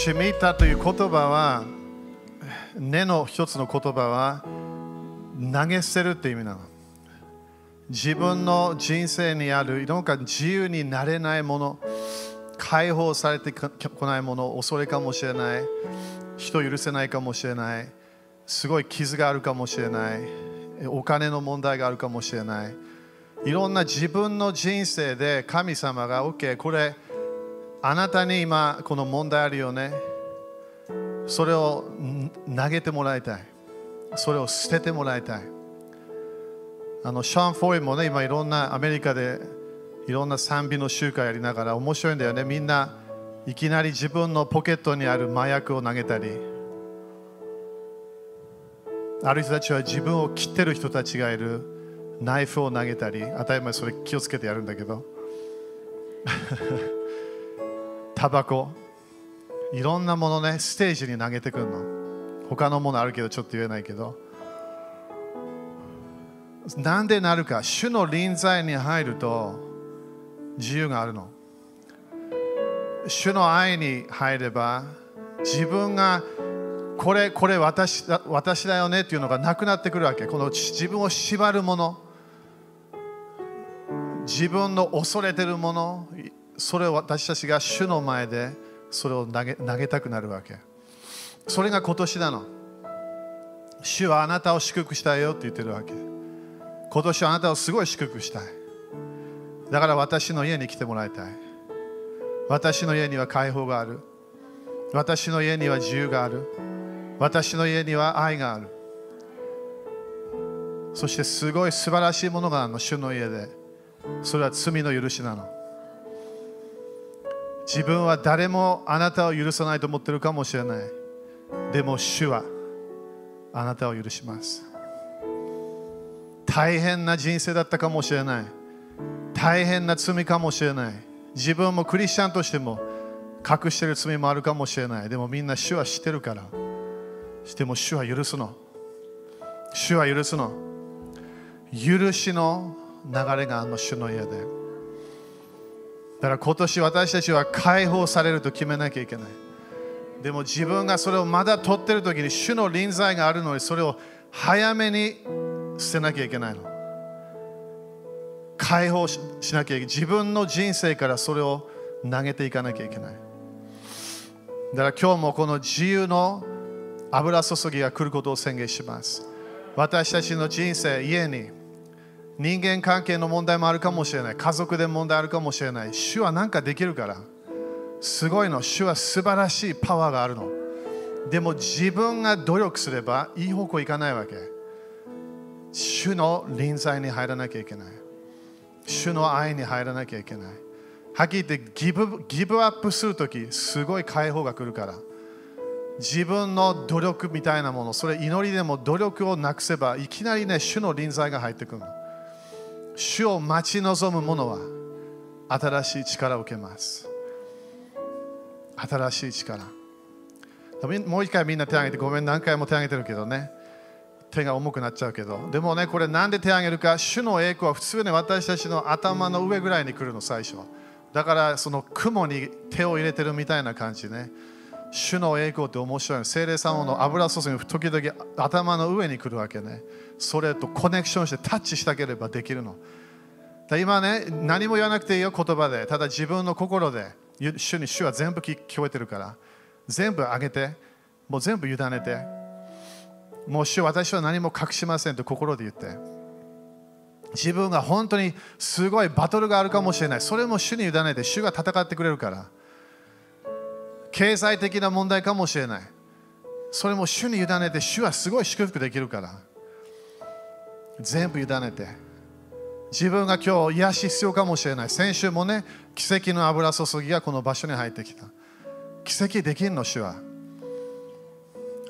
シミタという言葉は、根の一つの言葉は、投げ捨てるって意味なの。自分の人生にある、なんか自由になれないもの、解放されてこないもの、恐れかもしれない、人許せないかもしれない、すごい傷があるかもしれない、お金の問題があるかもしれない。いろんな自分の人生で神様が OK これあなたに今この問題あるよね。それを投げてもらいたい。それを捨ててもらいたい。あのシャン・フォイもね今いろんなアメリカでいろんな賛美の集会やりながら面白いんだよね。みんないきなり自分のポケットにある麻薬を投げたり。ある人たちは自分を切ってる人たちがいる。ナイフを投げたり。当たり前それ気をつけてやるんだけど。タバコ。いろんなものねステージに投げてくるの。他のものあるけどちょっと言えないけど。なんでなるか。主の臨在に入ると自由があるの。主の愛に入れば自分がこれこれ私だ私だよねっていうのがなくなってくるわけ。この自分を縛るもの。自分の恐れてるもの。それを私たちが主の前でそれを投げ投げたくなるわけ。それが今年なの。主はあなたを祝福したいよって言ってるわけ。今年はあなたをすごい祝福したい。だから私の家に来てもらいたい。私の家には解放がある。私の家には自由がある。私の家には愛がある。そしてすごい素晴らしいものがあるの。主の家で。それは罪の許しなの。自分は誰もあなたを許さないと思ってるかもしれない。でも主はあなたを許します。大変な人生だったかもしれない。大変な罪かもしれない。自分もクリスチャンとしても隠してる罪もあるかもしれない。でもみんな主は知ってるから。しても主は許すの。主は許すの。許しの流れがあの主の家で。だから今年私たちは解放されると決めなきゃいけない。でも自分がそれをまだ取ってる時に主の臨在があるのにそれを早めに捨てなきゃいけないの。解放しなきゃいけない。自分の人生からそれを投げていかなきゃいけない。だから今日もこの自由の油注ぎが来ることを宣言します。私たちの人生家に人間関係の問題もあるかもしれない。家族で問題あるかもしれない。主は何かできるから。すごいの。主は素晴らしいパワーがあるの。でも自分が努力すればいい方向行かないわけ。主の臨在に入らなきゃいけない。主の愛に入らなきゃいけない。はっきり言ってギブギブアップするときすごい解放が来るから。自分の努力みたいなものそれ祈りでも努力をなくせばいきなりね主の臨在が入ってくるの。主を待ち望む者は新しい力を受けます。新しい力。もう一回みんな手を挙げてごめん何回も手を挙げてるけどね。手が重くなっちゃうけど。でもねこれなんで手を挙げるか。主の栄光は普通に私たちの頭の上ぐらいに来るの最初だからその雲に手を入れてるみたいな感じね。主の栄光って面白い精霊様の油注ぎ時々頭の上に来るわけね。それとコネクションしてタッチしたければできるの。今ね何も言わなくていいよ言葉で。ただ自分の心で主に主は全部聞こえてるから。全部あげて。もう全部委ねて。もう主私は何も隠しませんと心で言って。自分が本当にすごいバトルがあるかもしれない。それも主に委ねて主が戦ってくれるから経済的な問題かもしれない。それも主に委ねて主はすごい祝福できるから。全部委ねて。自分が今日癒し必要かもしれない。先週もね奇跡の油注ぎがこの場所に入ってきた。奇跡できるの主は。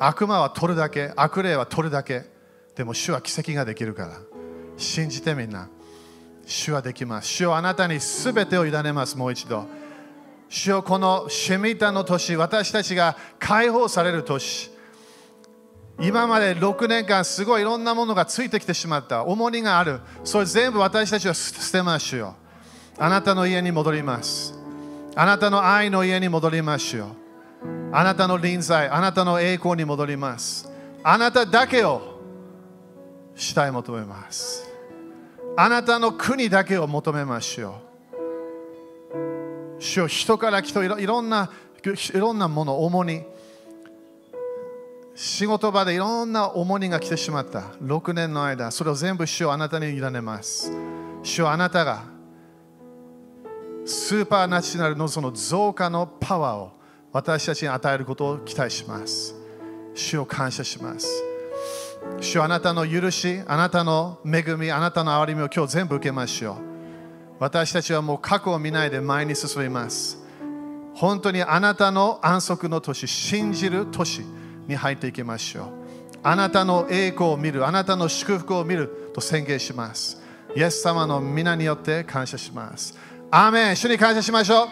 悪魔は取るだけ悪霊は取るだけ。でも主は奇跡ができるから。信じてみんな。主はできます。主はあなたに全てを委ねますもう一度。主よこのシェミタの年私たちが解放される年今まで6年間すごいいろんなものがついてきてしまった重荷があるそれ全部私たちは捨てましょうあなたの家に戻りますあなたの愛の家に戻りましょうあなたの臨在、あなたの栄光に戻ります。あなただけをしたい求めます。あなたの国だけを求めましょう。主よ人から人いろいろんないろんなもの重荷。仕事場でいろんな重荷が来てしまった。6年の間それを全部主をあなたに委ねます。主はあなたがスーパーナチュラルのその増加のパワーを私たちに与えることを期待します。主を感謝します。主はあなたの許しあなたの恵みあなたの憐れみを今日全部受けましょう私たちはもう過去を見ないで前に進みます。本当にあなたの安息の年信じる年に入っていきましょう。あなたの栄光を見るあなたの祝福を見ると宣言します。イエス様の皆によって感謝します。アーメン。主に感謝しましょう。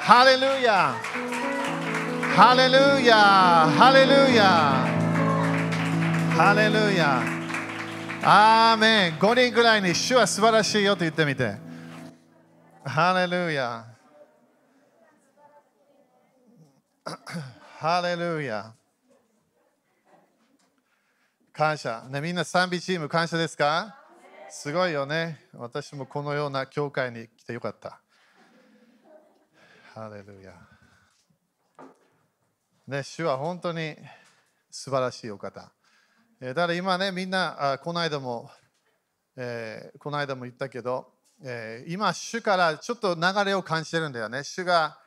ハレルヤ。ハレルヤ。ハレルヤ。ハレルヤ。アーメン。5人ぐらいに主は素晴らしいよと言ってみて。ハレルヤハレルヤ感謝、ね、みんな賛美チーム感謝ですか？すごいよね。私もこのような教会に来てよかった。ハレルヤね、主は本当に素晴らしいお方。えーだから今ねみんなあこの間も、えーこの間も言ったけど、えー今主からちょっと流れを感じてるんだよね。主が、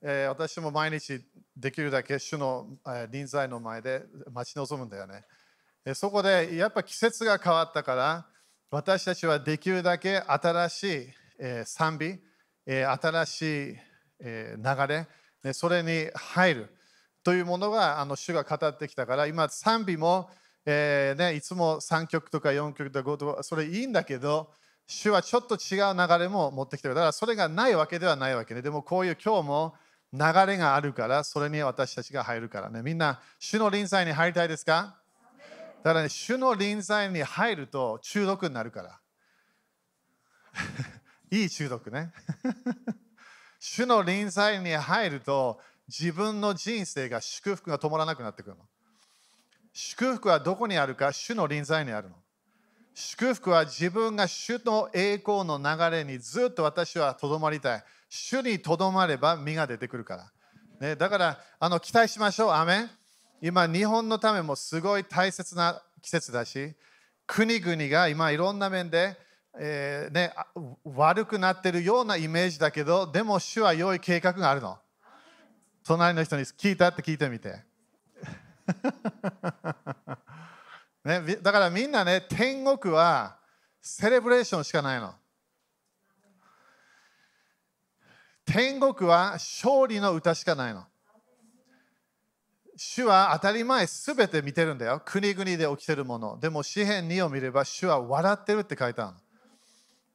えー私も毎日できるだけ主の、え臨在の前で待ち望むんだよね。えそこでやっぱ季節が変わったから私たちはできるだけ新しい、え賛美、え新しい、え流れ、ねそれに入る。というものがあの主が語ってきたから今賛美も、えーね、いつも3曲とか4曲とか5とかそれいいんだけど主はちょっと違う流れも持ってきてる。だからそれがないわけではないわけででもこういう今日も流れがあるからそれに私たちが入るからね。みんな主の臨在に入りたいですか？だからね主の臨在に入ると中毒になるから。いい中毒ね。主の臨在に入ると自分の人生が祝福が止まらなくなってくるの。祝福はどこにあるか？主の臨在にあるの。祝福は自分が主の栄光の流れにずっと私はとどまりたい。主にとどまれば実が出てくるから。ね、だからあの期待しましょう。アメン今、日本のためもすごい大切な季節だし、国々が今いろんな面で、えーね、悪くなってるようなイメージだけど、でも主は良い計画があるの。隣の人に聞いた？って聞いてみて。ね、だからみんなね、天国はセレブレーションしかないの。天国は勝利の歌しかないの。主は当たり前すべて見てるんだよ。国々で起きてるもの。でも詩篇2を見れば主は笑ってるって書いてあるの。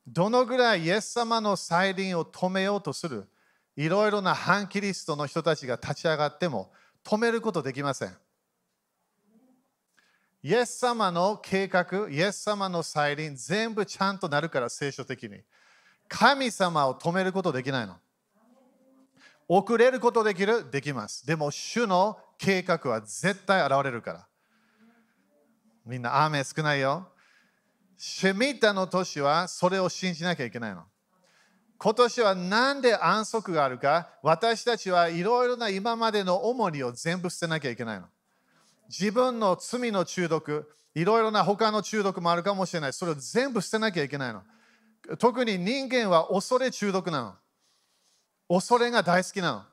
どのぐらいイエス様の再臨を止めようとするいろいろな反キリストの人たちが立ち上がっても止めることできません。イエス様の計画、イエス様の再臨、全部ちゃんとなるから聖書的に。神様を止めることできないの。遅れることできる？できます。でも主の計画は絶対現れるから。みんな、雨少ないよ。シェミタの年はそれを信じなきゃいけないの。今年は何で安息があるか、私たちはいろいろな今までの重荷を全部捨てなきゃいけないの。自分の罪の中毒、いろいろな他の中毒もあるかもしれない。それを全部捨てなきゃいけないの。特に人間は恐れ中毒なの。恐れが大好きなの。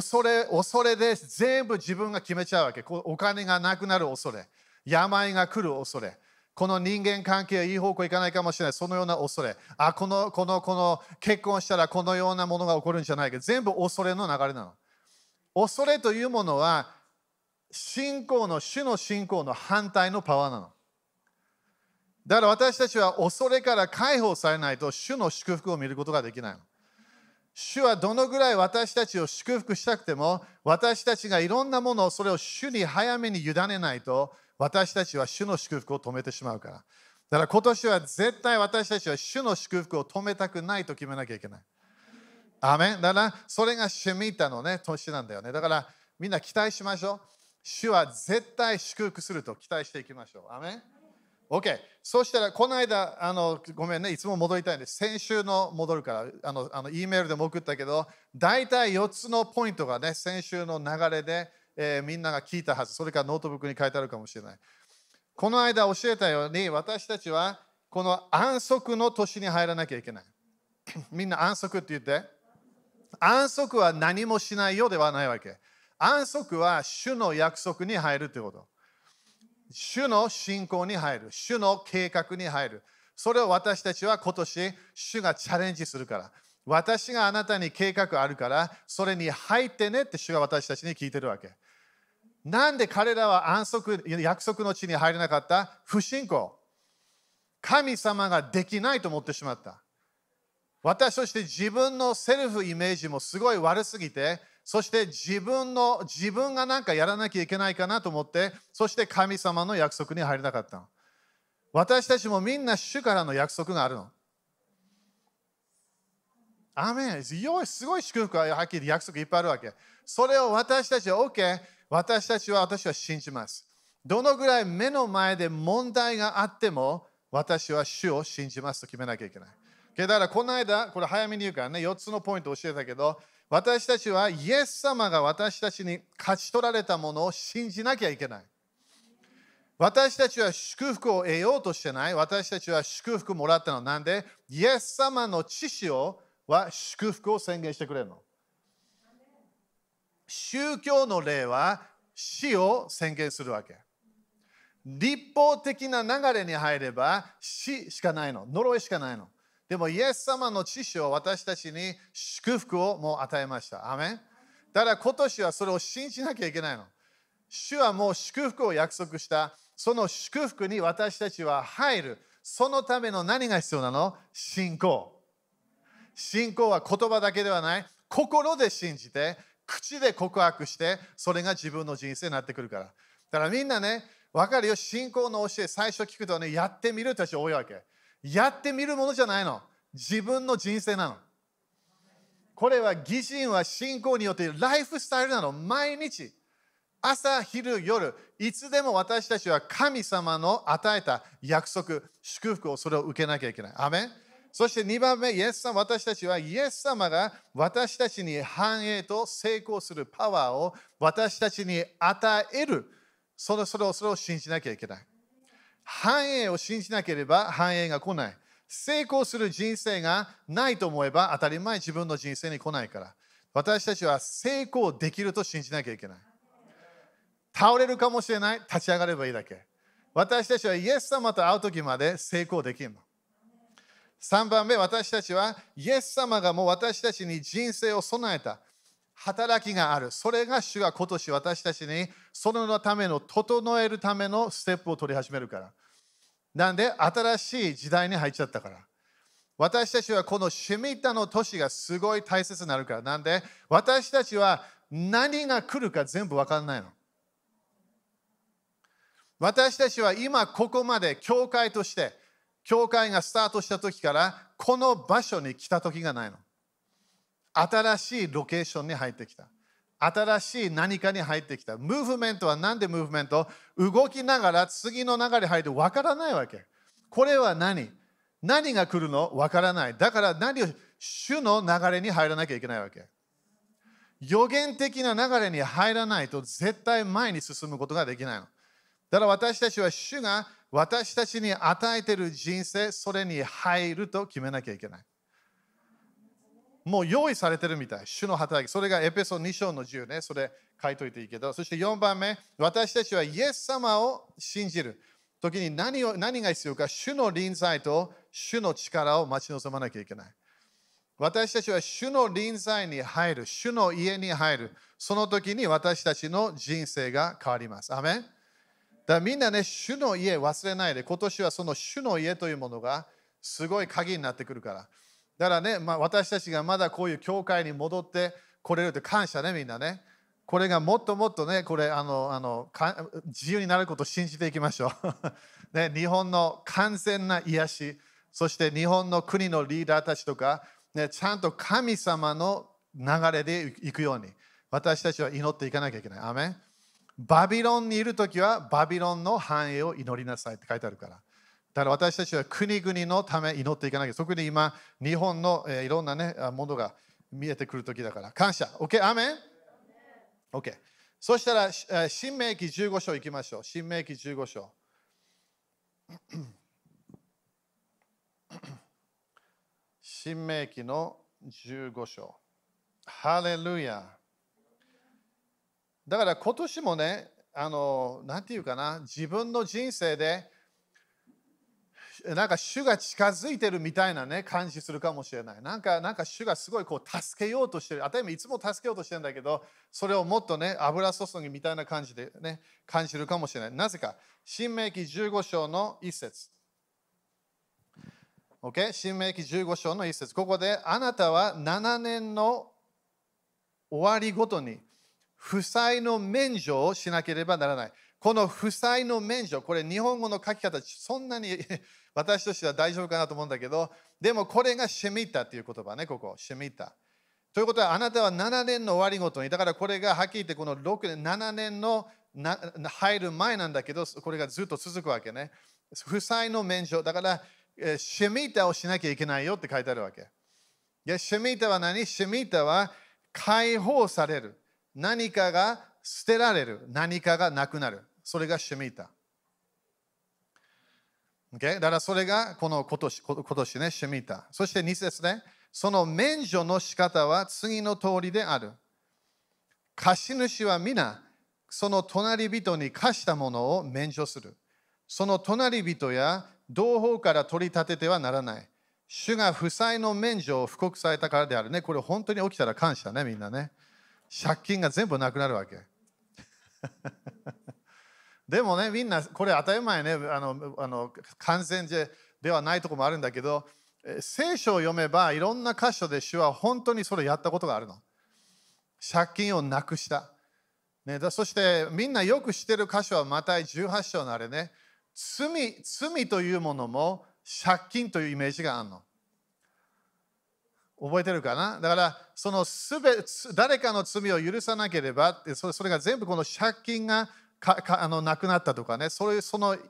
恐れ、恐れで全部自分が決めちゃうわけ。お金がなくなる恐れ。病が来る恐れ。この人間関係はいい方向行かないかもしれない。そのような恐れ。あ、この、この、この結婚したらこのようなものが起こるんじゃないけど、全部恐れの流れなの。恐れというものは、信仰の、主の信仰の反対のパワーなの。だから私たちは恐れから解放されないと、主の祝福を見ることができないの。主はどのぐらい私たちを祝福したくても、私たちがいろんなものをそれを主に早めに委ねないと、私たちは主の祝福を止めてしまうから。だから今年は絶対私たちは主の祝福を止めたくないと決めなきゃいけない。アメンだからそれがシェミータのね、年なんだよね。だからみんな期待しましょう。主は絶対祝福すると期待していきましょう。アメン OK。そしたら、この間、あのごめんね、いつも戻りたいんです。先週の戻るから、あの、あの E メールでも送ったけど、大体4つのポイントがね、先週の流れで、えー、みんなが聞いたはず。それからノートブックに書いてあるかもしれない。この間教えたように、私たちはこの安息の年に入らなきゃいけない。みんな安息って言って。安息は何もしないようではないわけ。安息は主の約束に入るということ。主の信仰に入る。主の計画に入る。それを私たちは今年、主がチャレンジするから。私があなたに計画あるから、それに入ってねって主が私たちに聞いてるわけ。なんで彼らは安息、約束の地に入れなかった？不信仰。神様ができないと思ってしまった。私として自分のセルフイメージもすごい悪すぎて、そして自分の自分が何かやらなきゃいけないかなと思って、そして神様の約束に入れなかったの私たちもみんな主からの約束があるの。アメンすごい祝福ははっきり約束いっぱいあるわけ。それを私たちは OK。私たちは私は信じます。どのぐらい目の前で問題があっても、私は主を信じますと決めなきゃいけない。だからこの間、これ早めに言うからね、4つのポイント教えたけど、私たちはイエス様が私たちに勝ち取られたものを信じなきゃいけない。私たちは祝福を得ようとしてない。私たちは祝福もらったの。なんで、イエス様の知識をは祝福を宣言してくれるの。宗教の例は死を宣言するわけ。立法的な流れに入れば死しかないの。呪いしかないの。でも、イエス様の知識を私たちに祝福をもう与えました。アメンだから今年はそれを信じなきゃいけないの。主はもう祝福を約束した。その祝福に私たちは入る。そのための何が必要なの？信仰。信仰は言葉だけではない。心で信じて、口で告白して、それが自分の人生になってくるから。だからみんなね、分かるよ。信仰の教え、最初聞くとね、やってみるって人多いわけ。やってみるものじゃないの。自分の人生なの。これは義人は信仰によってライフスタイルなの。毎日。朝、昼、夜、いつでも私たちは神様の与えた約束、祝福をそれを受けなきゃいけない。アメそして2番目、イエス様、私たちはイエス様が私たちに繁栄と成功するパワーを私たちに与える。それそれをそれを信じなきゃいけない。繁栄を信じなければ繁栄が来ない。成功する人生がないと思えば当たり前自分の人生に来ないから。私たちは成功できると信じなきゃいけない。倒れるかもしれない、立ち上がればいいだけ。私たちはイエス様と会う時まで成功できるの。3番目、私たちはイエス様がもう私たちに人生を備えた。働きがある。それが主が今年私たちにそのための整えるためのステップを取り始めるから。なんで新しい時代に入っちゃったから。私たちはこのシュミッタの年がすごい大切になるから。なんで私たちは何が来るか全部わかんないの。私たちは今ここまで教会として、教会がスタートした時からこの場所に来た時がないの。新しいロケーションに入ってきた。新しい何かに入ってきた。ムーブメントは何でムーブメント？動きながら次の流れ入ってわからないわけ。これは何？何が来るの？わからない。だから何を主の流れに入らなきゃいけないわけ。予言的な流れに入らないと絶対前に進むことができないの。だから私たちは主が私たちに与えている人生、それに入ると決めなきゃいけない。もう用意されてるみたい。主の働き。それがエペソ2章の10ね。それ書いといていいけど。そして4番目、私たちはイエス様を信じる。時に何を何が必要か、主の臨在と主の力を待ち望まなきゃいけない。私たちは主の臨在に入る、主の家に入る。その時に私たちの人生が変わります。アメンだからみんなね、主の家忘れないで、今年はその主の家というものがすごい鍵になってくるから。だからね、まあ、私たちがまだこういう教会に戻ってこれるって感謝ね、みんなね。これがもっともっとね、これあのあの自由になることを信じていきましょう。ね、日本の完全な癒し、そして日本の国のリーダーたちとか、ね、ちゃんと神様の流れでいくように私たちは祈っていかなきゃいけない。アメンバビロンにいるときはバビロンの繁栄を祈りなさいって書いてあるから。だから私たちは国々のため祈っていかなきゃ。特に今、日本の、えー、いろんな、ね、ものが見えてくるときだから。感謝。OK? アメン ?OK。そしたら、新明記15章行きましょう。新明記15章。新明記の15章。ハレルヤ。だから今年もね、あの、なんていうかな、自分の人生で、なんか主が近づいてるみたいなね、感じするかもしれない。なんか、なんか主がすごいこう助けようとしてる。当たり前いつも助けようとしてるんだけど、それをもっとね、油注ぎみたいな感じでね、感じるかもしれない。なぜか、新明記15章の一節。OK? 新明記15章の一節。ここで、あなたは7年の終わりごとに、負債の免除をしなければならない。この負債の免除、これ日本語の書き方、そんなに 私としては大丈夫かなと思うんだけど、でもこれがシェミッタっていう言葉ね、ここ、シェミッタ。ということは、あなたは7年の終わりごとに、だからこれがはっきり言って、この6年、7年の入る前なんだけど、これがずっと続くわけね。負債の免除、だから、シェミッタをしなきゃいけないよって書いてあるわけ。いやシェミッタは何？シェミッタは解放される。何かが捨てられる。何かがなくなる。それがシェミータ。Okay? だからそれがこの今年今年ね、シェミータ。そして2節ね、その免除の仕方は次の通りである。貸主は皆、その隣人に貸したものを免除する。その隣人や同胞から取り立ててはならない。主が負債の免除を布告されたからであるね。これ本当に起きたら感謝ね、みんなね。借金が全部なくなるわけ。でもね、みんな、これ当たり前ね、あのあの完全ではないとこもあるんだけど、聖書を読めばいろんな箇所で主は本当にそれやったことがあるの。借金をなくした。ね、だそしてみんなよく知ってる箇所はまた18章のあれね罪、罪というものも借金というイメージがあるの。覚えてるかな？だからそのすべ誰かの罪を許さなければってそれそれが全部この借金があのなくなったとかねそういうその例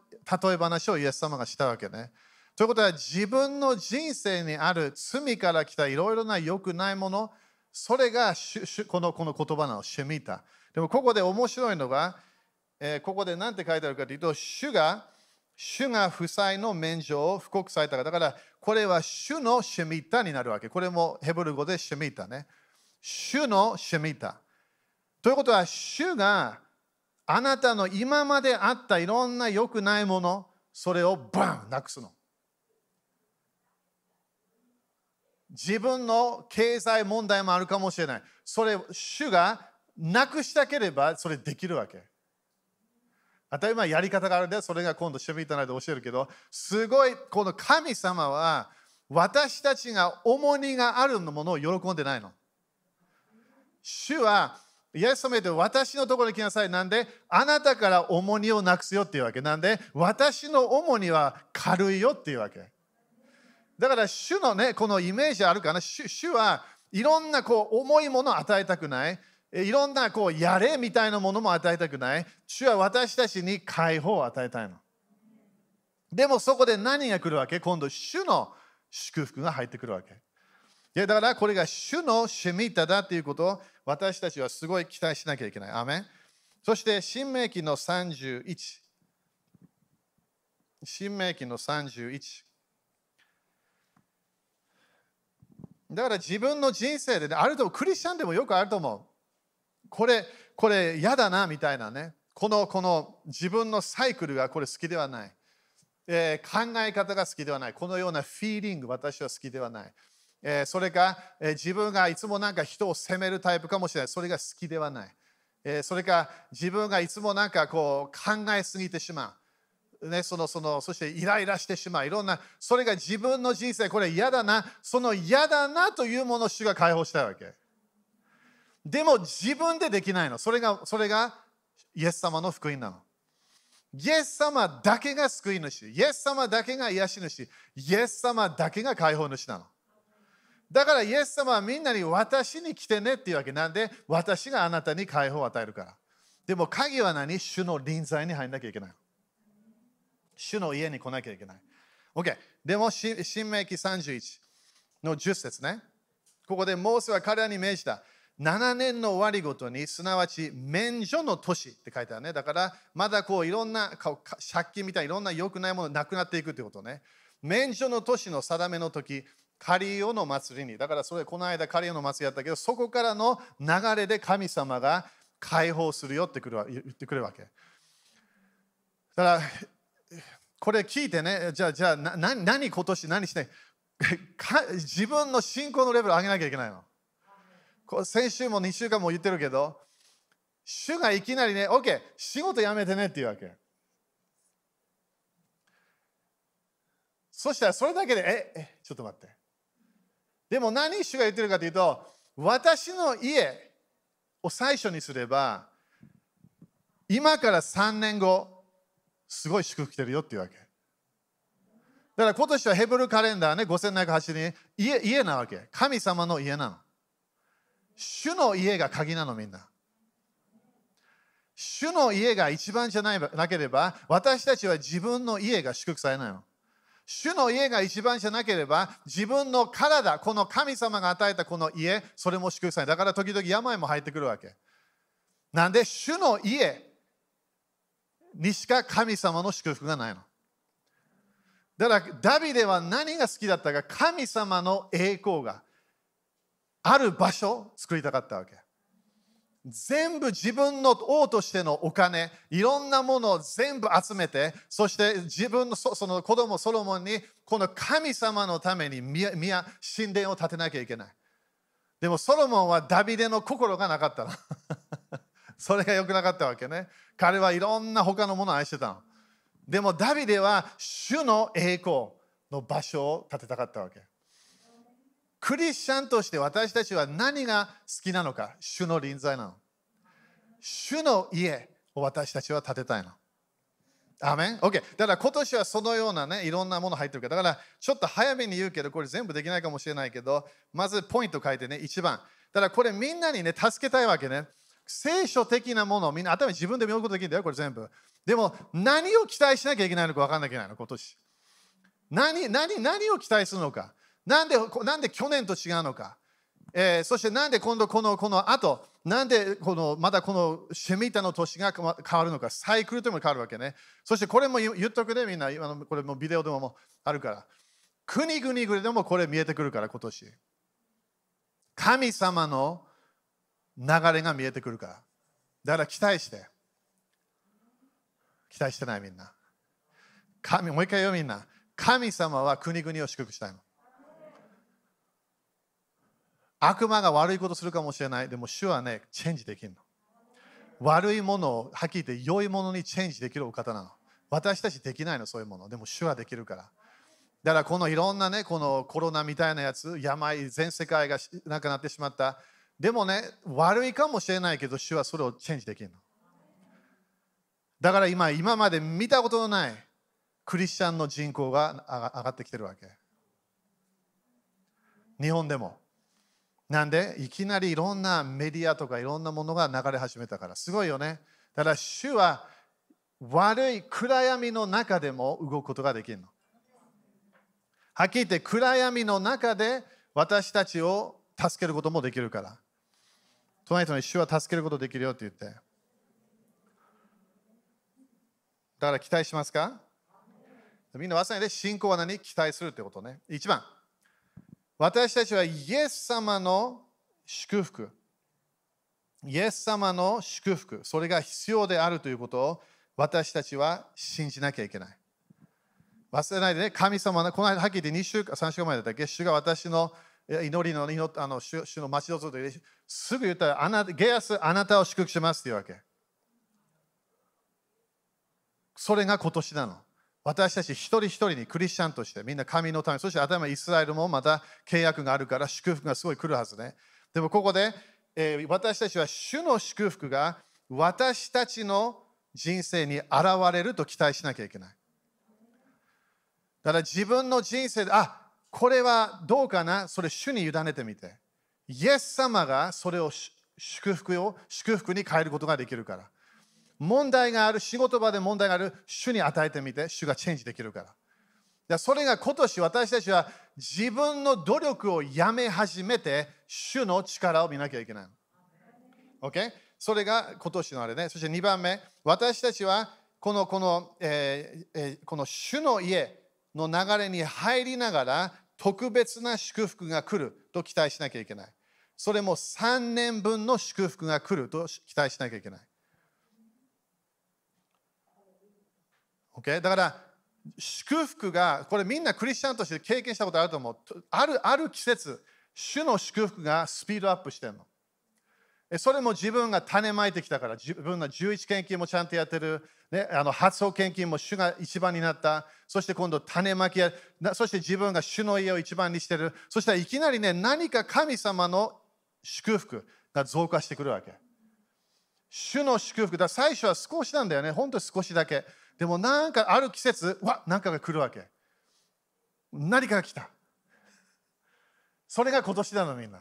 え話をイエス様がしたわけね。ということは自分の人生にある罪から来たいろいろな良くないものそれがこのこの言葉の、シェミタ。でもここで面白いのが、えー、ここで何て書いてあるかというと、主が主が負債の免除を布告されたから、だからこれは主のシェミタになるわけ。これもヘブル語でシェミタね。主のシェミタ。ということは、主があなたの今まであったいろんな良くないもの、それをバンなくすの。自分の経済問題もあるかもしれない。それ、主がなくしたければ、それできるわけ。当たり前やり方があるんで、それが今度、シェミータナで教えるけど、すごい、この神様は、私たちが重荷があるものを喜んでないの。主は、イエス様言私のところに来なさい。なんで、あなたから重荷をなくすよっていうわけ。なんで、私の重荷は軽いよっていうわけ。だから、主のね、このイメージあるかな。主主はいろんなこう重いものを与えたくない。いろんなこうやれみたいなものも与えたくない。主は私たちに解放を与えたいの。でもそこで何が来るわけ？今度、主の祝福が入ってくるわけ。いやだからこれが主のシェミータだということを私たちはすごい期待しなきゃいけない。アメンそして、新明記の31。新明記の31。だから自分の人生で、ね、あるとクリスチャンでもよくあると思う。これ、これ嫌だなみたいなね。この、この自分のサイクルがこれ好きではない。えー、考え方が好きではない。このようなフィーリング、私は好きではない。え、それか、え、自分がいつもなんか人を責めるタイプかもしれない。それが好きではない。え、それか、自分がいつもなんかこう考えすぎてしまう。ね、そのそのそしてイライラしてしまう。いろんな、それが自分の人生、これ嫌だな。その嫌だなというものを主が解放したいわけ。でも自分でできないの。それが、それがイエス様の福音なの。イエス様だけが救い主。イエス様だけが癒し主。イエス様だけが解放主なの。だからイエス様はみんなに私に来てねっていうわけ。なんで私があなたに解放を与えるから。でも鍵は何主の臨在に入んなきゃいけない。主の家に来なきゃいけない。OK でも新明記31の10節ね。ここでモーセは彼らに命じた。7年の終わりごとにすなわち免除の年って書いてあるね。だからまだこういろんな借金みたいないろんな良くないものなくなっていくってことね。免除の年の定めの時カリオの祭りに。だからそれこの間カリオの祭りやったけどそこからの流れで神様が解放するよってくる言ってくるわけ。だからこれ聞いてねじゃあじゃあ何何今年何して 自分の信仰のレベル上げなきゃいけないの。先週も2週間も言ってるけど主がいきなりね OK 仕事辞めてねっていうわけ。そしたらそれだけでええちょっと待って。でも何主が言ってるかというと、私の家を最初にすれば、今から3年後、すごい祝福来てるよっていうわけ。だから今年はヘブルカレンダーね、5708年、家家なわけ。神様の家なの。主の家が鍵なの、みんな。主の家が一番じゃないなければ、私たちは自分の家が祝福されないの。主の家が一番じゃなければ自分の体、この神様が与えたこの家、それも祝福されだから時々病も入ってくるわけ。なんで主の家にしか神様の祝福がないの。だからダビデは何が好きだったか神様の栄光がある場所を作りたかったわけ。全部自分の王としてのお金、いろんなものを全部集めて、そして自分のその子供ソロモンに、この神様のために宮神殿を建てなきゃいけない。でもソロモンはダビデの心がなかったの。それが良くなかったわけね。彼はいろんな他のものを愛してたの。でもダビデは主の栄光の場所を建てたかったわけ。クリスチャンとして私たちは何が好きなのか主の臨在なの？主の家を私たちは建てたいの。アメン ?OK。だから今年はそのようなね、いろんなもの入ってるから、だからちょっと早めに言うけど、これ全部できないかもしれないけど、まずポイント書いてね、一番。だからこれみんなにね、助けたいわけね。聖書的なものをみんな頭に自分で見ることできるんだよ、これ全部。でも何を期待しなきゃいけないのか分かんなきゃいけないの、今年。何何何を期待するのか。なんでなんで去年と違うのか、えー、そしてなんで今度このこの後なんでこのまだこのシェミタの年が変わるのか。サイクルというのも変わるわけね。そしてこれも言っとくねみんな。今のこれもビデオでもあるから。国々々でもこれ見えてくるから今年。神様の流れが見えてくるから。だから期待して。期待してないみんな。神もう一回言うみんな。神様は国々を祝福したいの。悪魔が悪いことするかもしれない。でも主はね、チェンジできるの。悪いものをはっきり言って良いものにチェンジできるお方なの。私たちできないの、そういうもの。でも主はできるから。だからこのいろんなね、このコロナみたいなやつ、病、全世界がなくなってしまった。でもね、悪いかもしれないけど、主はそれをチェンジできるの。だから今、今まで見たことのないクリスチャンの人口が上がってきてるわけ。日本でも。なんでいきなりいろんなメディアとかいろんなものが流れ始めたからすごいよね。だから主は悪い暗闇の中でも動くことができるの。はっきり言って暗闇の中で私たちを助けることもできるから。隣人に主は助けることできるよって言って。だから期待しますか？みんな忘れないで信仰は何？期待するってことね。一番。私たちはイエス様の祝福、イエス様の祝福、それが必要であるということを私たちは信じなきゃいけない。忘れないでね、神様の、この間はっきり言って2週間、3週間前だったっけ、主が私の祈りの祈あの主主の待ち望むとすぐ言ったらあなた、ゲアス、あなたを祝福しますっていうわけ。それが今年なの。私たち一人一人にクリスチャンとしてみんな神のためそして頭イスラエルもまた契約があるから祝福がすごい来るはずねでもここで、えー、私たちは主の祝福が私たちの人生に現れると期待しなきゃいけないだから自分の人生であこれはどうかな？それ主に委ねてみて。イエス様がそれを祝福を祝福に変えることができるから。問題がある、仕事場で問題がある、主に与えてみて、主がチェンジできるから。だそれが今年私たちは自分の努力をやめ始めて、主の力を見なきゃいけない。OK? それが今年のあれね。そして2番目、私たちはこのこの、えーえー、この主の家の流れに入りながら特別な祝福が来ると期待しなきゃいけない。それも3年分の祝福が来ると期待しなきゃいけない。OK? だから祝福がこれみんなクリスチャンとして経験したことあると思う。あるある季節、主の祝福がスピードアップしてるの。それも自分が種まいてきたから、自分が11献金もちゃんとやってる、ね、あの発送献金も主が一番になった、そして今度種まきや、そして自分が主の家を一番にしてる、そしたらいきなりね、何か神様の祝福が増加してくるわけ。主の祝福だ、最初は少しなんだよね、本当に少しだけ。でもなんかある季節、わなんかが来るわけ。何かが来た。それが今年なのみんな。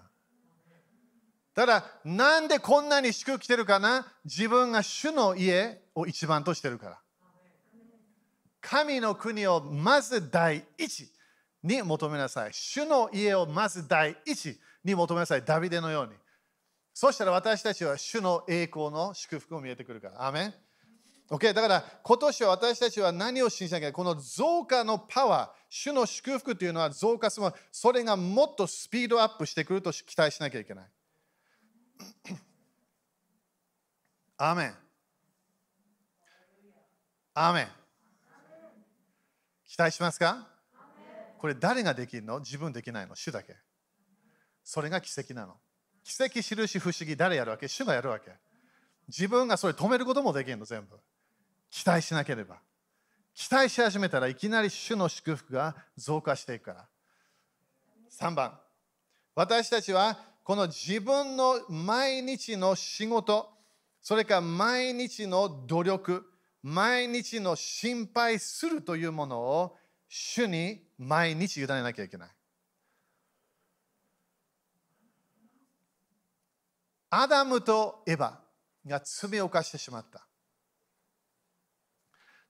ただ、なんでこんなに祝福来てるかな？自分が主の家を一番としてるから。神の国をまず第一に求めなさい。主の家をまず第一に求めなさい。ダビデのように。そしたら私たちは主の栄光の祝福を見えてくるから。アメン OK、だから今年は私たちは何を信じなきゃいけないこの増加のパワー、主の祝福というのは増加する。それがもっとスピードアップしてくると期待しなきゃいけない。アメン。アメン。期待しますか？これ誰ができるの？自分できないの？主だけ。それが奇跡なの。奇跡、印、不思議、誰やるわけ？主がやるわけ。自分がそれ止めることもできるの、全部。期待しなければ。期待し始めたらいきなり主の祝福が増加していくから。3番。私たちはこの自分の毎日の仕事、それから毎日の努力、毎日の心配するというものを主に毎日委ねなきゃいけない。アダムとエヴァが罪を犯してしまった。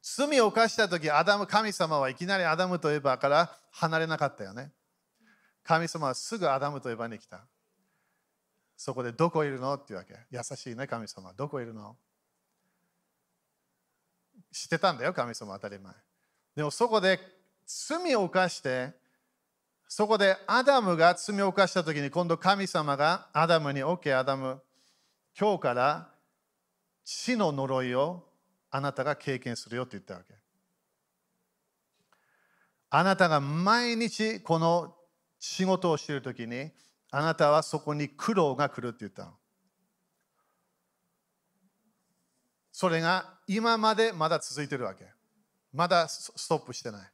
罪を犯した時アダム神様はいきなりアダムとエヴァから離れなかったよね。神様はすぐアダムとエヴァに来た。そこでどこいるの？っていうわけ。優しいね、神様。どこいるの？知ってたんだよ、神様当たり前。でもそこで罪を犯して、そこでアダムが罪を犯した時に今度神様がアダムに OK アダム今日から死の呪いをあなたが経験するよって言ったわけ。あなたが毎日この仕事をしている時にあなたはそこに苦労が来るって言ったの。それが今までまだ続いてるわけ。まだストップしてない。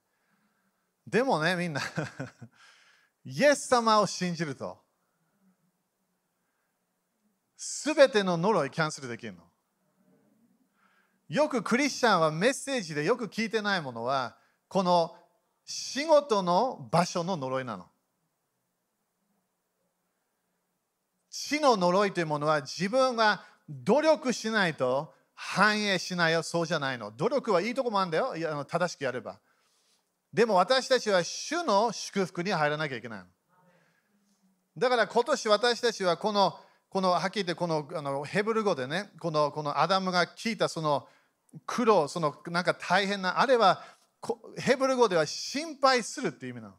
でもね、みんな イエス様を信じると、すべての呪いキャンセルできるの。よくクリスチャンはメッセージでよく聞いてないものは、この仕事の場所の呪いなの。死の呪いというものは自分が努力しないと反映しないよ。そうじゃないの。努力はいいとこもあるんだよ。いや正しくやれば。でも私たちは主の祝福に入らなきゃいけない。だから今年私たちはこの、このはっきり言ってこのあのヘブル語でね、このこのアダムが聞いたその苦労、そのなんか大変な、あれはヘブル語では心配するっていう意味なの。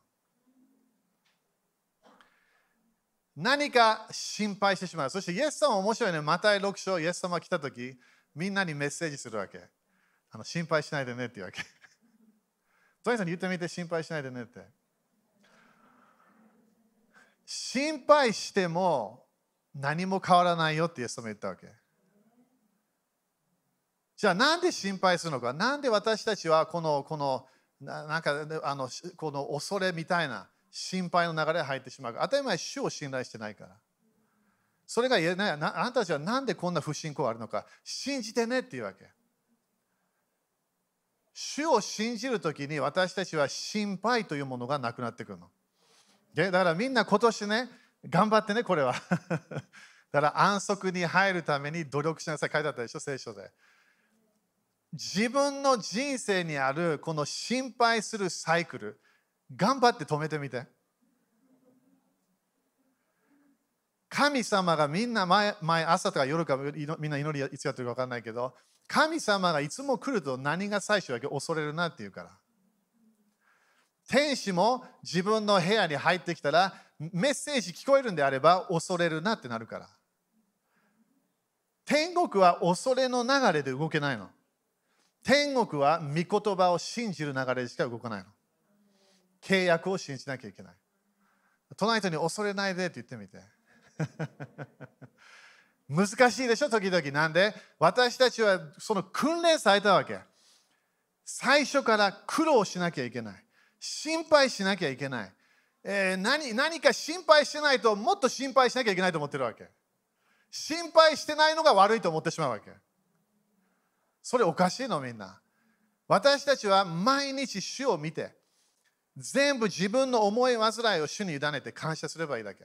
何か心配してしまう。そしてイエス様面白いね。マタイ6章、イエス様来たとき、みんなにメッセージするわけ。あの心配しないでねっていうわけ。トニーさんに言ってみて心配しないでねって。心配しても何も変わらないよってイエス様言ったわけ。じゃあなんで心配するのか？なんで私たちはこのこのなんかあのこの恐れみたいな心配の流れに入ってしまう当たり前主を信頼してないから。それが言えない。あなたたちは何でこんな不信仰があるのか？信じてねっていうわけ。主を信じるときに私たちは心配というものがなくなってくるの。だからみんな今年ね、頑張ってね、これは。だから安息に入るために努力しなさい。書いてあったでしょ、聖書で。自分の人生にあるこの心配するサイクル、頑張って止めてみて。神様がみんな前前朝とか夜かみんな祈りいつやってるか分かんないけど神様がいつも来ると何が最初だけ恐れるなって言うから。天使も自分の部屋に入ってきたらメッセージ聞こえるんであれば恐れるなってなるから。天国は恐れの流れで動けないの。天国は御言葉を信じる流れでしか動かないの契約を信じなきゃいけない隣人に恐れないでって言ってみて 難しいでしょ、時々。なんで？私たちはその訓練されたわけ。最初から苦労しなきゃいけない。心配しなきゃいけない。えー、何何か心配してないともっと心配しなきゃいけないと思ってるわけ。心配してないのが悪いと思ってしまうわけ。それおかしいのみんな。私たちは毎日主を見て、全部自分の思い煩いを主に委ねて感謝すればいいだけ。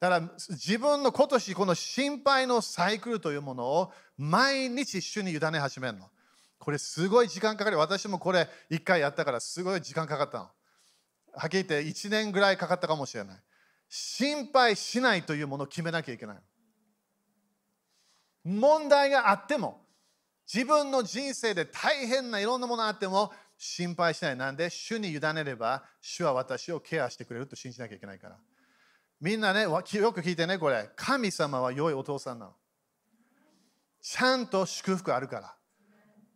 だから自分の今年この心配のサイクルというものを毎日主に委ね始めるの。これすごい時間かかる。私もこれ1回やったからすごい時間かかったの。はっきり言って1年ぐらいかかったかもしれない。心配しないというものを決めなきゃいけない。問題があっても自分の人生で大変ないろんなものがあっても心配しない。なんで主に委ねれば主は私をケアしてくれると信じなきゃいけないから。みんなね、よく聞いてね、これ。神様は良いお父さんなの。ちゃんと祝福あるから。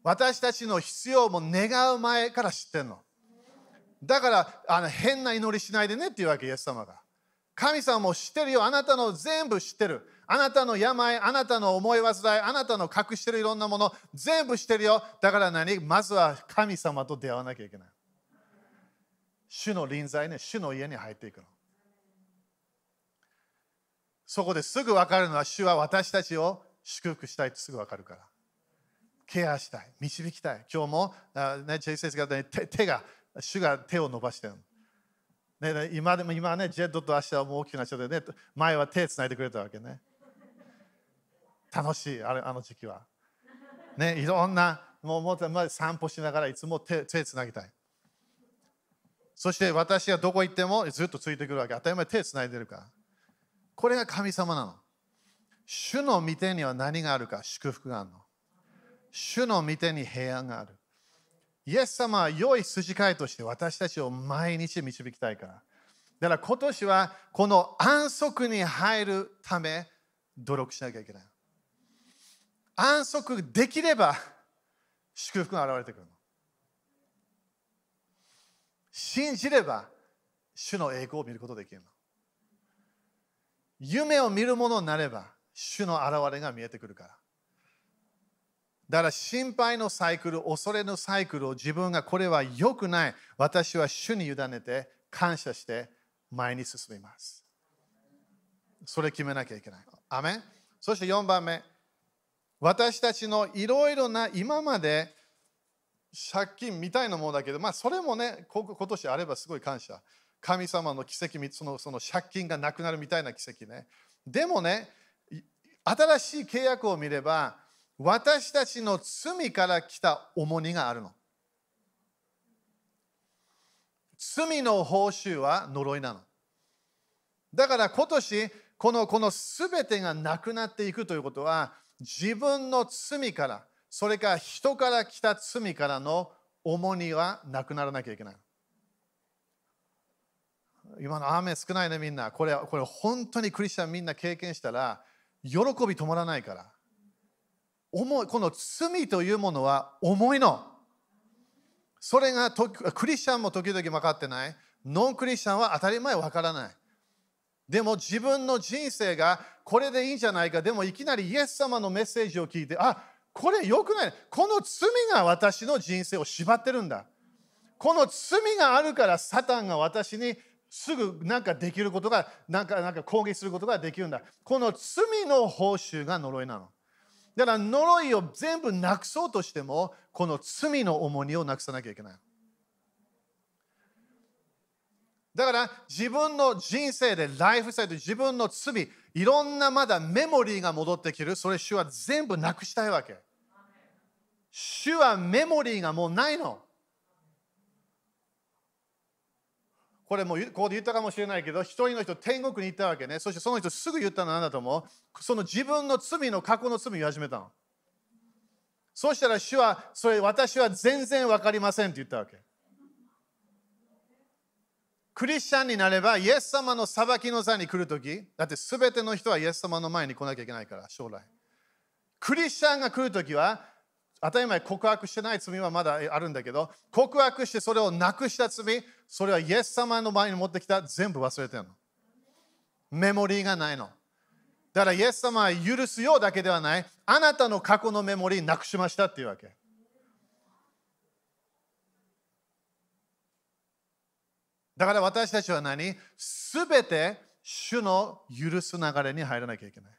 私たちの必要も願う前から知ってんの。だからあの変な祈りしないでねっていうわけ、イエス様が。神様も知ってるよ。あなたの全部知ってる。あなたの病、あなたの思い煩い、あなたの隠してるいろんなもの、全部知ってるよ。だから何？まずは神様と出会わなきゃいけない。主の臨在ね、主の家に入っていくの。そこですぐ分かるのは主は私たちを祝福したいってすぐ分かるから。ケアしたい、導きたい。今日も、ね、ジェイ先生が、ね、手手が、主が手を伸ばしてる。ね、今でも今ね、ジェットと足はもう大きくなっちゃってね、前は手つないでくれたわけね。楽しい、あれあの時期は。ね、いろんな、もうもう散歩しながらいつも手手つなぎたい。そして私がどこ行ってもずっとついてくるわけ。当たり前手つないでるから。これが神様なの。主の御手には何があるか祝福があるの。主の御手に平安がある。イエス様は良い筋交いとして私たちを毎日導きたいから。だから今年はこの安息に入るため努力しなきゃいけない。安息できれば祝福が現れてくるの。信じれば主の栄光を見ることができるの。夢を見るものになれば、主の現れが見えてくるから。だから心配のサイクル、恐れのサイクルを自分がこれは良くない。私は主に委ねて感謝して前に進みます。それ決めなきゃいけない。アメそして4番目。私たちのいろいろな今まで借金みたいなものだけど、まあそれもね、今年あればすごい感謝。神様の奇跡そのその借金がなくなるみたいな奇跡ね。でもね、新しい契約を見れば、私たちの罪から来た重荷があるの。罪の報酬は呪いなの。だから今年、このこの全てがなくなっていくということは、自分の罪から、それから人から来た罪からの重荷はなくならなきゃいけない。今の雨少ないねみんな。これこれ本当にクリスチャンみんな経験したら喜び止まらないから。重いこの罪というものは重いの。それがクリスチャンも時々分かってない。ノンクリスチャンは当たり前分からない。でも自分の人生がこれでいいんじゃないかでもいきなりイエス様のメッセージを聞いてあこれよくないこの罪が私の人生を縛ってるんだこの罪があるからサタンが私にすぐなんかできることが、なんかなんか攻撃することができるんだ。この罪の報酬が呪いなの。だから呪いを全部なくそうとしても、この罪の重荷をなくさなきゃいけない。だから自分の人生でライフスタイル自分の罪いろんなまだメモリーが戻ってきる。それ主は全部なくしたいわけ。主はメモリーがもうないの。これもここで言ったかもしれないけど一人の人天国に行ったわけね。そしてその人すぐ言ったのは何だと思う？その自分の罪の過去の罪を言い始めたの。そうしたら主はそれ私は全然分かりませんって言ったわけ。クリスチャンになれば、イエス様の裁きの座に来るとき、だってすべての人はイエス様の前に来なきゃいけないから、将来。クリスチャンが来るときは、当たり前告白してない罪はまだあるんだけど、告白してそれをなくした罪、それはイエス様の前に持ってきた全部忘れてるの。メモリーがないの。だからイエス様は許すようだけではない、あなたの過去のメモリーなくしましたっていうわけ。だから私たちは何？すべて主の許す流れに入らなきゃいけない。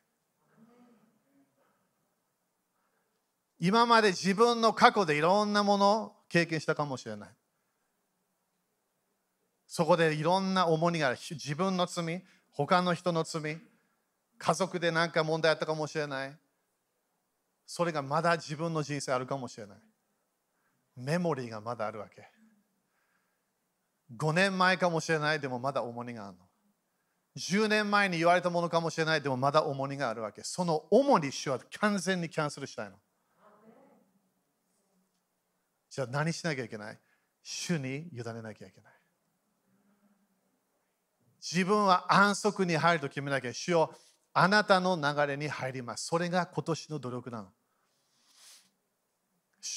今まで自分の過去でいろんなものを経験したかもしれない。そこでいろんな重荷がある。自分の罪、他の人の罪、家族で何か問題あったかもしれない。それがまだ自分の人生あるかもしれない。メモリーがまだあるわけ。5年前かもしれない。でもまだ重荷があるの。10年前に言われたものかもしれない。でもまだ重荷があるわけ。その重荷主は完全にキャンセルしたいの。じゃあ何しなきゃいけない？主に委ねなきゃいけない。自分は安息に入ると決めなきゃ。主よあなたの流れに入ります。それが今年の努力なの。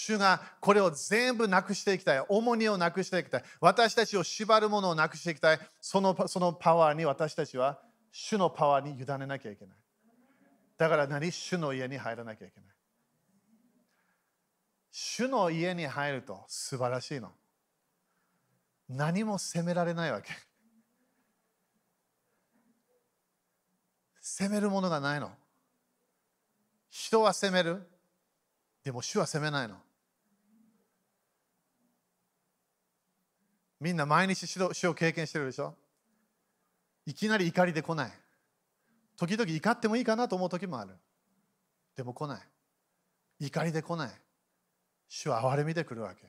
主がこれを全部なくしていきたい。重荷をなくしていきたい。私たちを縛るものをなくしていきたい。そのそのパワーに私たちは主のパワーに委ねなきゃいけない。だから何？主の家に入らなきゃいけない。主の家に入ると素晴らしいの。何も責められないわけ。責めるものがないの。人は責める。でも主は責めないの。みんな毎日死を経験してるでしょ？いきなり怒りで来ない。時々怒ってもいいかなと思う時もある。でも来ない。怒りで来ない。主は憐れみで来るわけ。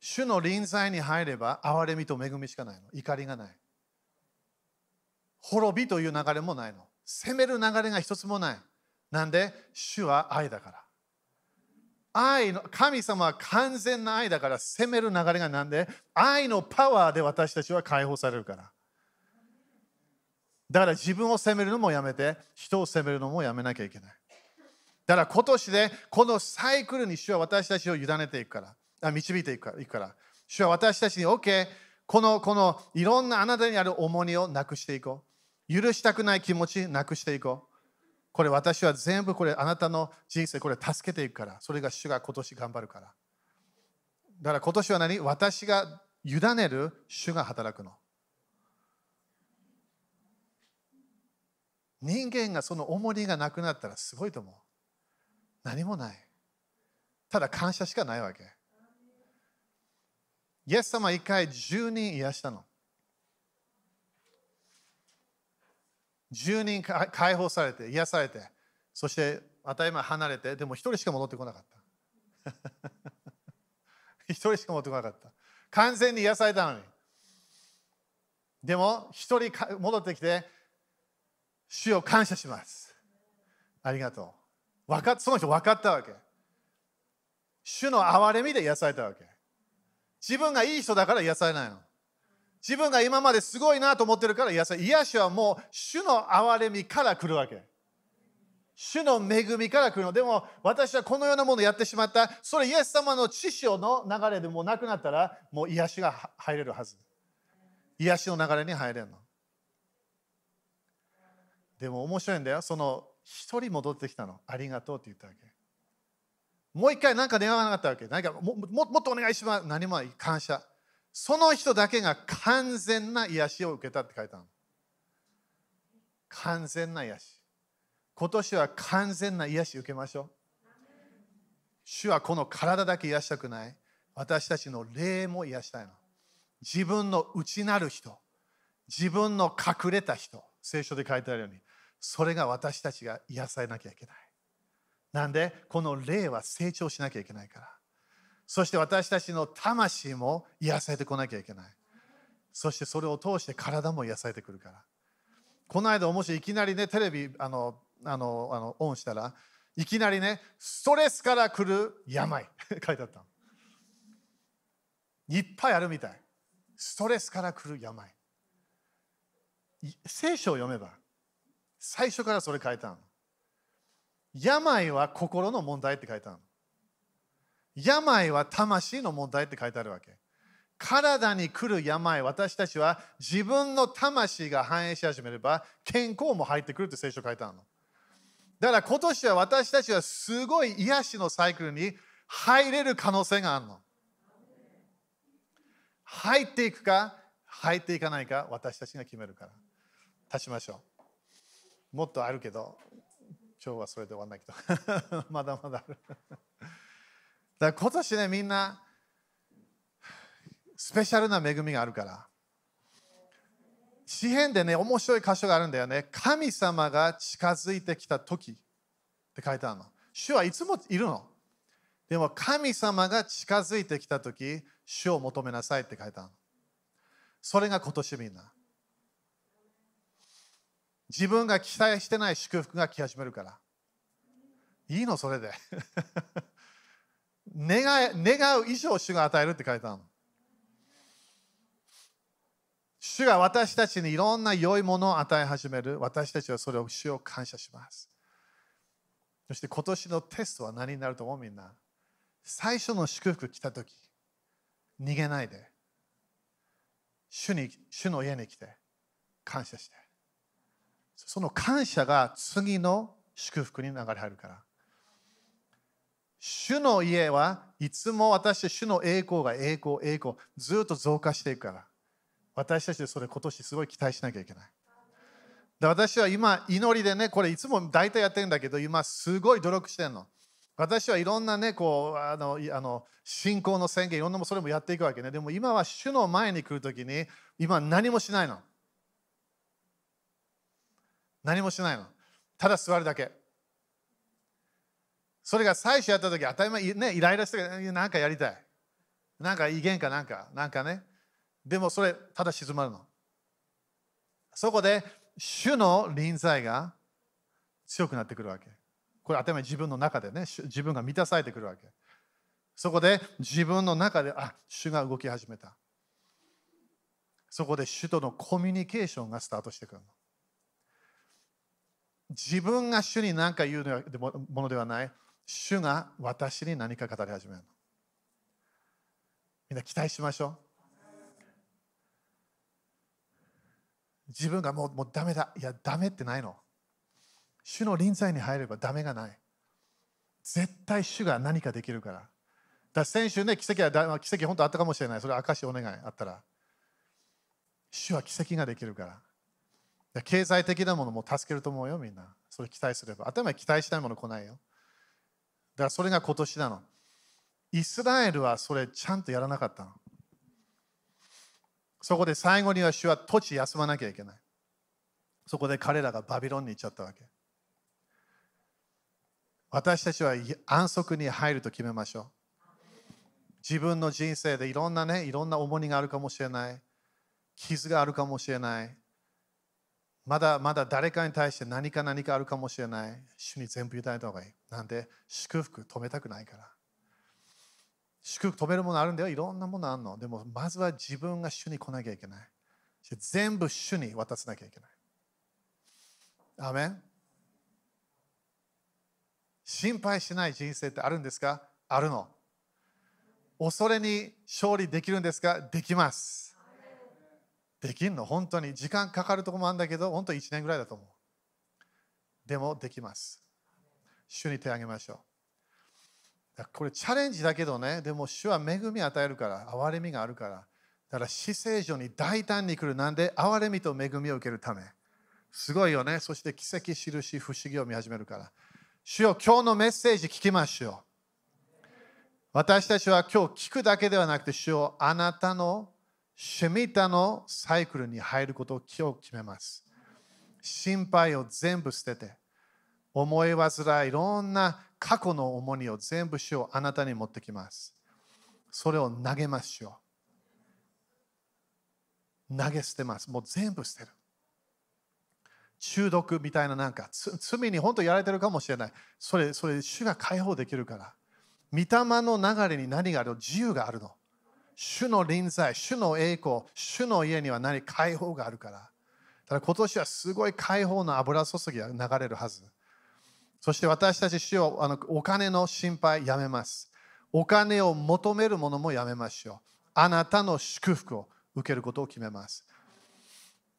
主の臨在に入れば憐れみと恵みしかないの。怒りがない。滅びという流れもないの。責める流れが一つもない。なんで？主は愛だから。愛の神様は完全な愛だから責める流れがなんで？愛のパワーで私たちは解放されるから。だから自分を責めるのもやめて人を責めるのもやめなきゃいけない。だから今年でこのサイクルに主は私たちを委ねていくから。あ導いていくから主は私たちに OK このこのいろんなあなたにある重荷をなくしていこう。許したくない気持ちなくしていこう。これ私は全部これあなたの人生これ助けていくから。それが主が今年頑張るから。だから今年は何？私が委ねる主が働くの。人間がその重荷がなくなったらすごいと思う。何もない。ただ感謝しかないわけ。イエス様一回10人癒したの。10人解放されて癒されてそして当たり前離れてでも1人しか戻ってこなかった。1人しか戻ってこなかった。完全に癒されたのに。でも1人戻ってきて主を感謝します。ありがとう。分かその人分かったわけ。主の憐れみで癒されたわけ。自分がいい人だから癒されないの。自分が今まですごいなと思ってるから癒さ癒しはもう主の憐れみから来るわけ。主の恵みから来るの。でも私はこのようなものをやってしまった。それイエス様の知識の流れでもうなくなったらもう癒しが入れるはず。癒しの流れに入れるの。でも面白いんだよ。その一人戻ってきたの。ありがとうって言ったわけ。もう一回何か願わなかったわけ。何かもももっとお願いします。何も感謝。その人だけが完全な癒しを受けたって書いたの。完全な癒し。今年は完全な癒し受けましょう。主はこの体だけ癒したくない。私たちの霊も癒したいの。自分の内なる人、自分の隠れた人、聖書で書いてあるように、それが私たちが癒されなきゃいけない。なんで、この霊は成長しなきゃいけないから。そして私たちの魂も癒されてこなきゃいけない。そしてそれを通して体も癒されてくるから。この間、もしいきなりね、テレビあのあのあのオンしたら、いきなりね、ストレスから来る病 書いてあったの。いっぱいあるみたい。ストレスから来る病。聖書を読めば、最初からそれ書いてあるの。病は心の問題って書いてあるの。病は魂の問題って書いてあるわけ。体に来る病、私たちは自分の魂が反映し始めれば健康も入ってくるって聖書書いてあるの。だから今年は私たちはすごい癒しのサイクルに入れる可能性があるの。入っていくか入っていかないか私たちが決めるから。立ちましょう。もっとあるけど、今日はそれで終わらないけど、まだまだある。だから今年ね、みんな、スペシャルな恵みがあるから。詩篇でね、面白い箇所があるんだよね。神様が近づいてきた時って書いてあるの。主はいつもいるの。でも神様が近づいてきた時、主を求めなさいって書いてあるの。それが今年みんな。自分が期待してない祝福が来始めるから。いいのそれで願願う以上主が与えるって書いてあるの。主が私たちにいろんな良いものを与え始める。私たちはそれを主を感謝します。そして今年のテストは何になると思う？みんな。最初の祝福来た時、逃げないで。主に主の家に来て感謝して。その感謝が次の祝福に流れ入るから。主の家はいつも私、主の栄光が栄光、栄光、ずっと増加していくから。私たちでそれ今年すごい期待しなきゃいけない。で私は今、祈りでね、これいつも大体やってるんだけど、今すごい努力してるの。私はいろんなね、こう、あの、あの信仰の宣言、いろんなもそれもやっていくわけね。でも今は主の前に来るときに、今何もしないの。何もしないの。ただ座るだけ。それが最初やった時当たり前、ね、イライラしてなんかやりたい。なんか威厳かなんか、なんかね。でもそれ、ただ静まるの。そこで、主の臨在が強くなってくるわけ。これ当たり前自分の中でね、自分が満たされてくるわけ。そこで自分の中で、あ、主が動き始めた。そこで主とのコミュニケーションがスタートしてくるの。自分が主に何か言うものではない。主が私に何か語り始めるの？みんな期待しましょう。自分がもうもうダメだ。いや、ダメってないの。主の臨在に入ればダメがない。絶対主が何かできるから。だ先週ね、奇跡は奇跡本当あったかもしれない。それ証お願いあったら。主は奇跡ができるから。経済的なものも助けると思うよ、みんな。それ期待すれば。頭に期待しないもの来ないよ。だからそれが今年なの。イスラエルはそれちゃんとやらなかったの。そこで最後には主は土地休まなきゃいけない。そこで彼らがバビロンに行っちゃったわけ。私たちは安息に入ると決めましょう。自分の人生でいろんなね、いろんな重荷があるかもしれない。傷があるかもしれない。まだまだ誰かに対して何か何かあるかもしれない。主に全部委ねた方がいい。なんで、祝福止めたくないから。祝福止めるものあるんだよ。いろんなものあるの。でも、まずは自分が主に来なきゃいけない。全部主に渡さなきゃいけない。アメン心配しない人生ってあるんですか？あるの。恐れに勝利できるんですか？できます。できんの？本当に時間かかるとこもあるんだけど、本当1年ぐらいだと思う。でもできます。主に手を挙げましょう。これチャレンジだけどね、でも主は恵み与えるから、憐れみがあるから。だから死聖所に大胆に来る。なんで？憐れみと恵みを受けるため。すごいよね。そして奇跡、印、不思議を見始めるから。主よ、今日のメッセージ聞きましょう。私たちは今日聞くだけではなくて、主よ、あなたのシミタのサイクルに入ることを今日決めます。心配を全部捨てて、思い煩い、いろんな過去の重荷を全部主をあなたに持ってきます。それを投げますよ。投げ捨てます。もう全部捨てる。中毒みたいななんか罪に本当やられてるかもしれない。それ、それ、主が解放できるから。御霊の流れに何があるの？自由があるの。主の臨在、主の栄光、主の家には何解放があるから。ただ今年はすごい解放の油注ぎが流れるはず。そして私たち主をあのお金の心配やめます。お金を求めるものもやめましょう。あなたの祝福を受けることを決めます。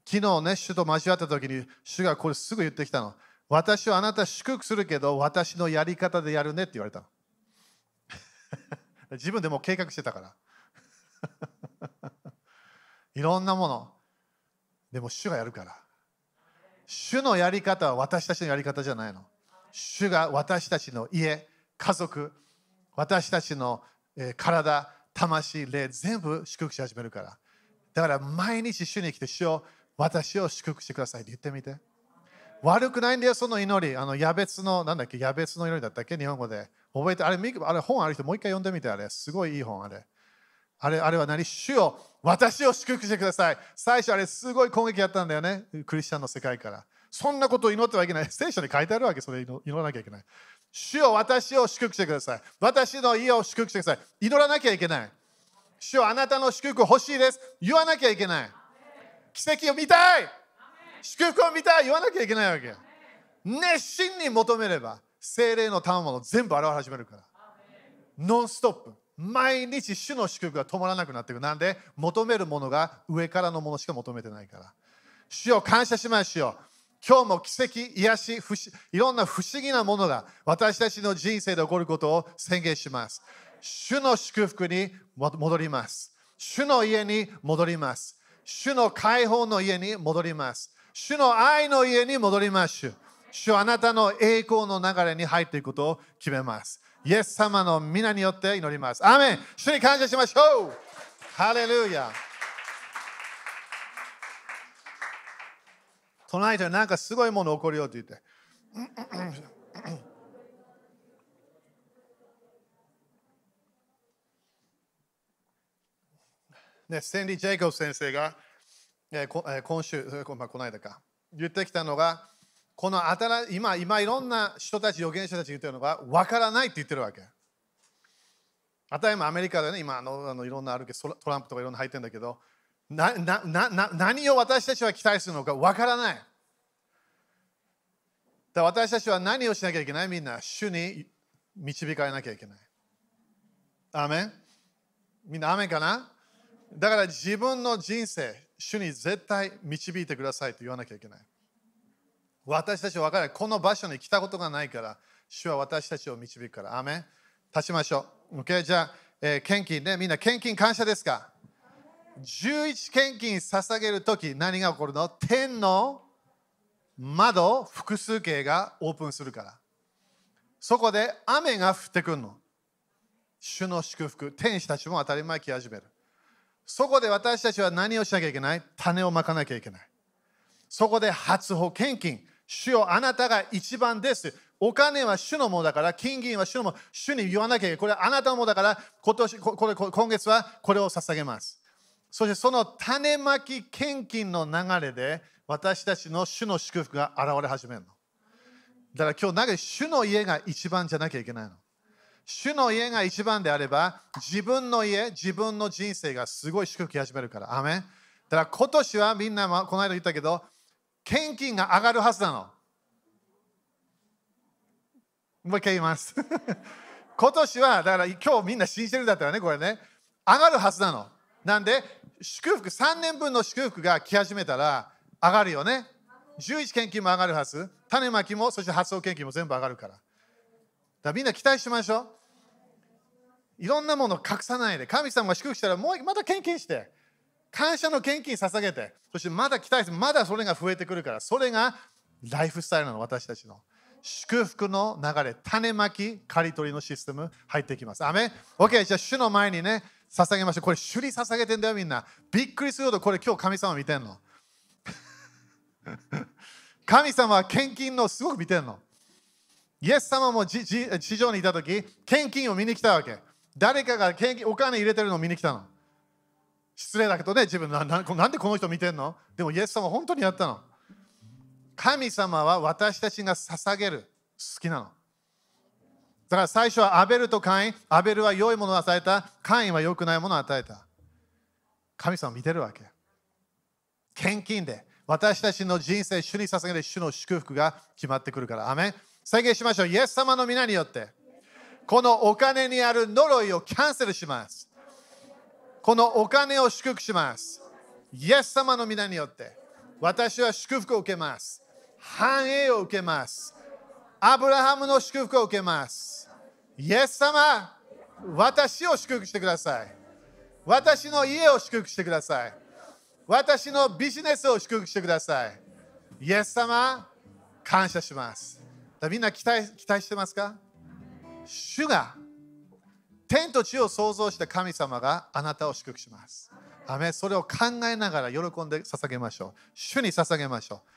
昨日ね、主と交わった時に主がこれすぐ言ってきたの。私はあなた祝福するけど私のやり方でやるねって言われたの。自分でも計画してたから。いろんなもの。でも主がやるから。主のやり方は私たちのやり方じゃないの。主が私たちの家、家族、私たちの体、魂、霊、全部祝福し始めるから。だから毎日主に来て、主を私を祝福してくださいって言ってみて。悪くないんだよ、その祈り。あの、や別の、なんだっけ、や別の祈りだったっけ、日本語で。覚えて、あれ、あれ本ある人、もう一回読んでみて、あれ。すごいいい本、あれ。あれあれは何？主を私を祝福してください。最初あれすごい攻撃やったんだよね。クリスチャンの世界から。そんなことを祈ってはいけない。聖書に書いてあるわけ、それ祈らなきゃいけない。主を私を祝福してください。私の家を祝福してください。祈らなきゃいけない。主をあなたの祝福欲しいです。言わなきゃいけない。奇跡を見たい。祝福を見たい。言わなきゃいけないわけ。熱心に求めれば、精霊の賜物全部現れ始めるから。ノンストップ。毎日主の祝福が止まらなくなっていく。なんで？求めるものが上からのものしか求めてないから。主を感謝しましょう。今日も奇跡、癒し、不思いろんな不思議なものが私たちの人生で起こることを宣言します。主の祝福に戻ります。主の家に戻ります。主の解放の家に戻ります。主の愛の家に戻ります。主はあなたの栄光の流れに入っていくことを決めます。イエス様の皆によって祈ります。アーメン主に感謝しましょうハレルヤ隣でなんかすごいもの起こるよって言って。ね、ステンリー・ジェイコブ先生が、えーこえー今週、まあ、この間か、言ってきたのが、この新今、今いろんな人たち、預言者たちが言ってるのが、わからないって言ってるわけ。あたりもアメリカでね、今あのあのいろんなあるけど、トランプとかいろんな入ってるんだけど、なななな何を私たちは期待するのかわからない。だ私たちは何をしなきゃいけない？みんな、主に導かれなきゃいけない。アーメン？みんなアーメンかな？だから自分の人生、主に絶対導いてくださいと言わなきゃいけない。私たちは分からない。この場所に来たことがないから、主は私たちを導くから。アーメン立ちましょう。OK、じゃあ、えー献金ね。みんな献金感謝ですか ?11 献金捧げるとき何が起こるの？天の窓複数形がオープンするから。そこで雨が降ってくるの。主の祝福、天使たちも当たり前来始める。そこで私たちは何をしなきゃいけない？種をまかなきゃいけない。そこで初歩献金。主よあなたが一番です。お金は主のものだから、金銀は主のもの。主に言わなきゃいけない。これはあなたのものだから、今年これ今月はこれを捧げます。そしてその種まき献金の流れで私たちの主の祝福が現れ始めるの。だから今日、なぜ主の家が一番じゃなきゃいけないの。主の家が一番であれば、自分の家、自分の人生がすごい祝福始めるから。アーメだから今年はみんな、この間言ったけど、献金が上がるはずなの。もう一回言います。今年は、だから今日みんな信じてるんだったらね、これね、上がるはずなの。なんで、祝福、3年分の祝福が来始めたら上がるよね。11献金も上がるはず。種まきも、そして発送献金も全部上がるから。だからみんな期待しましょう。いろんなものを隠さないで、神様が祝福したらもうまた献金して、感謝の献金捧げて、そしてまだ期待して、まだそれが増えてくるから、それがライフスタイルの、私たちの。祝福の流れ、種まき、刈り取りのシステム入ってきます。アメ ?OK、じゃあ主の前にね、捧げましょう。これ、主に捧げてんだよ、みんな。びっくりするほど、これ、今日神様見てんの。神様は献金のすごく見てんの。イエス様も地上にいたとき、献金を見に来たわけ。誰かが献金お金入れてるのを見に来たの。失礼だけどね、自分なななんでこの人見てんの？でもイエス様本当にやったの。神様は私たちが捧げる好きなの。だから最初はアベルとカイン、アベルは良いものを与えた、カインは良くないものを与えた。神様見てるわけ。献金で私たちの人生、主に捧げる主の祝福が決まってくるから。アメン宣言しましょう。イエス様の皆によって、このお金にある呪いをキャンセルします。このお金を祝福します。イエス様の皆によって、私は祝福を受けます。繁栄を受けます。アブラハムの祝福を受けます。イエス様、私を祝福してください。私の家を祝福してください。私のビジネスを祝福してください。イエス様、感謝します。みんな期待期待してますか？主が天と地を創造した神様があなたを祝福します。アメそれを考えながら喜んで捧げましょう。主に捧げましょう。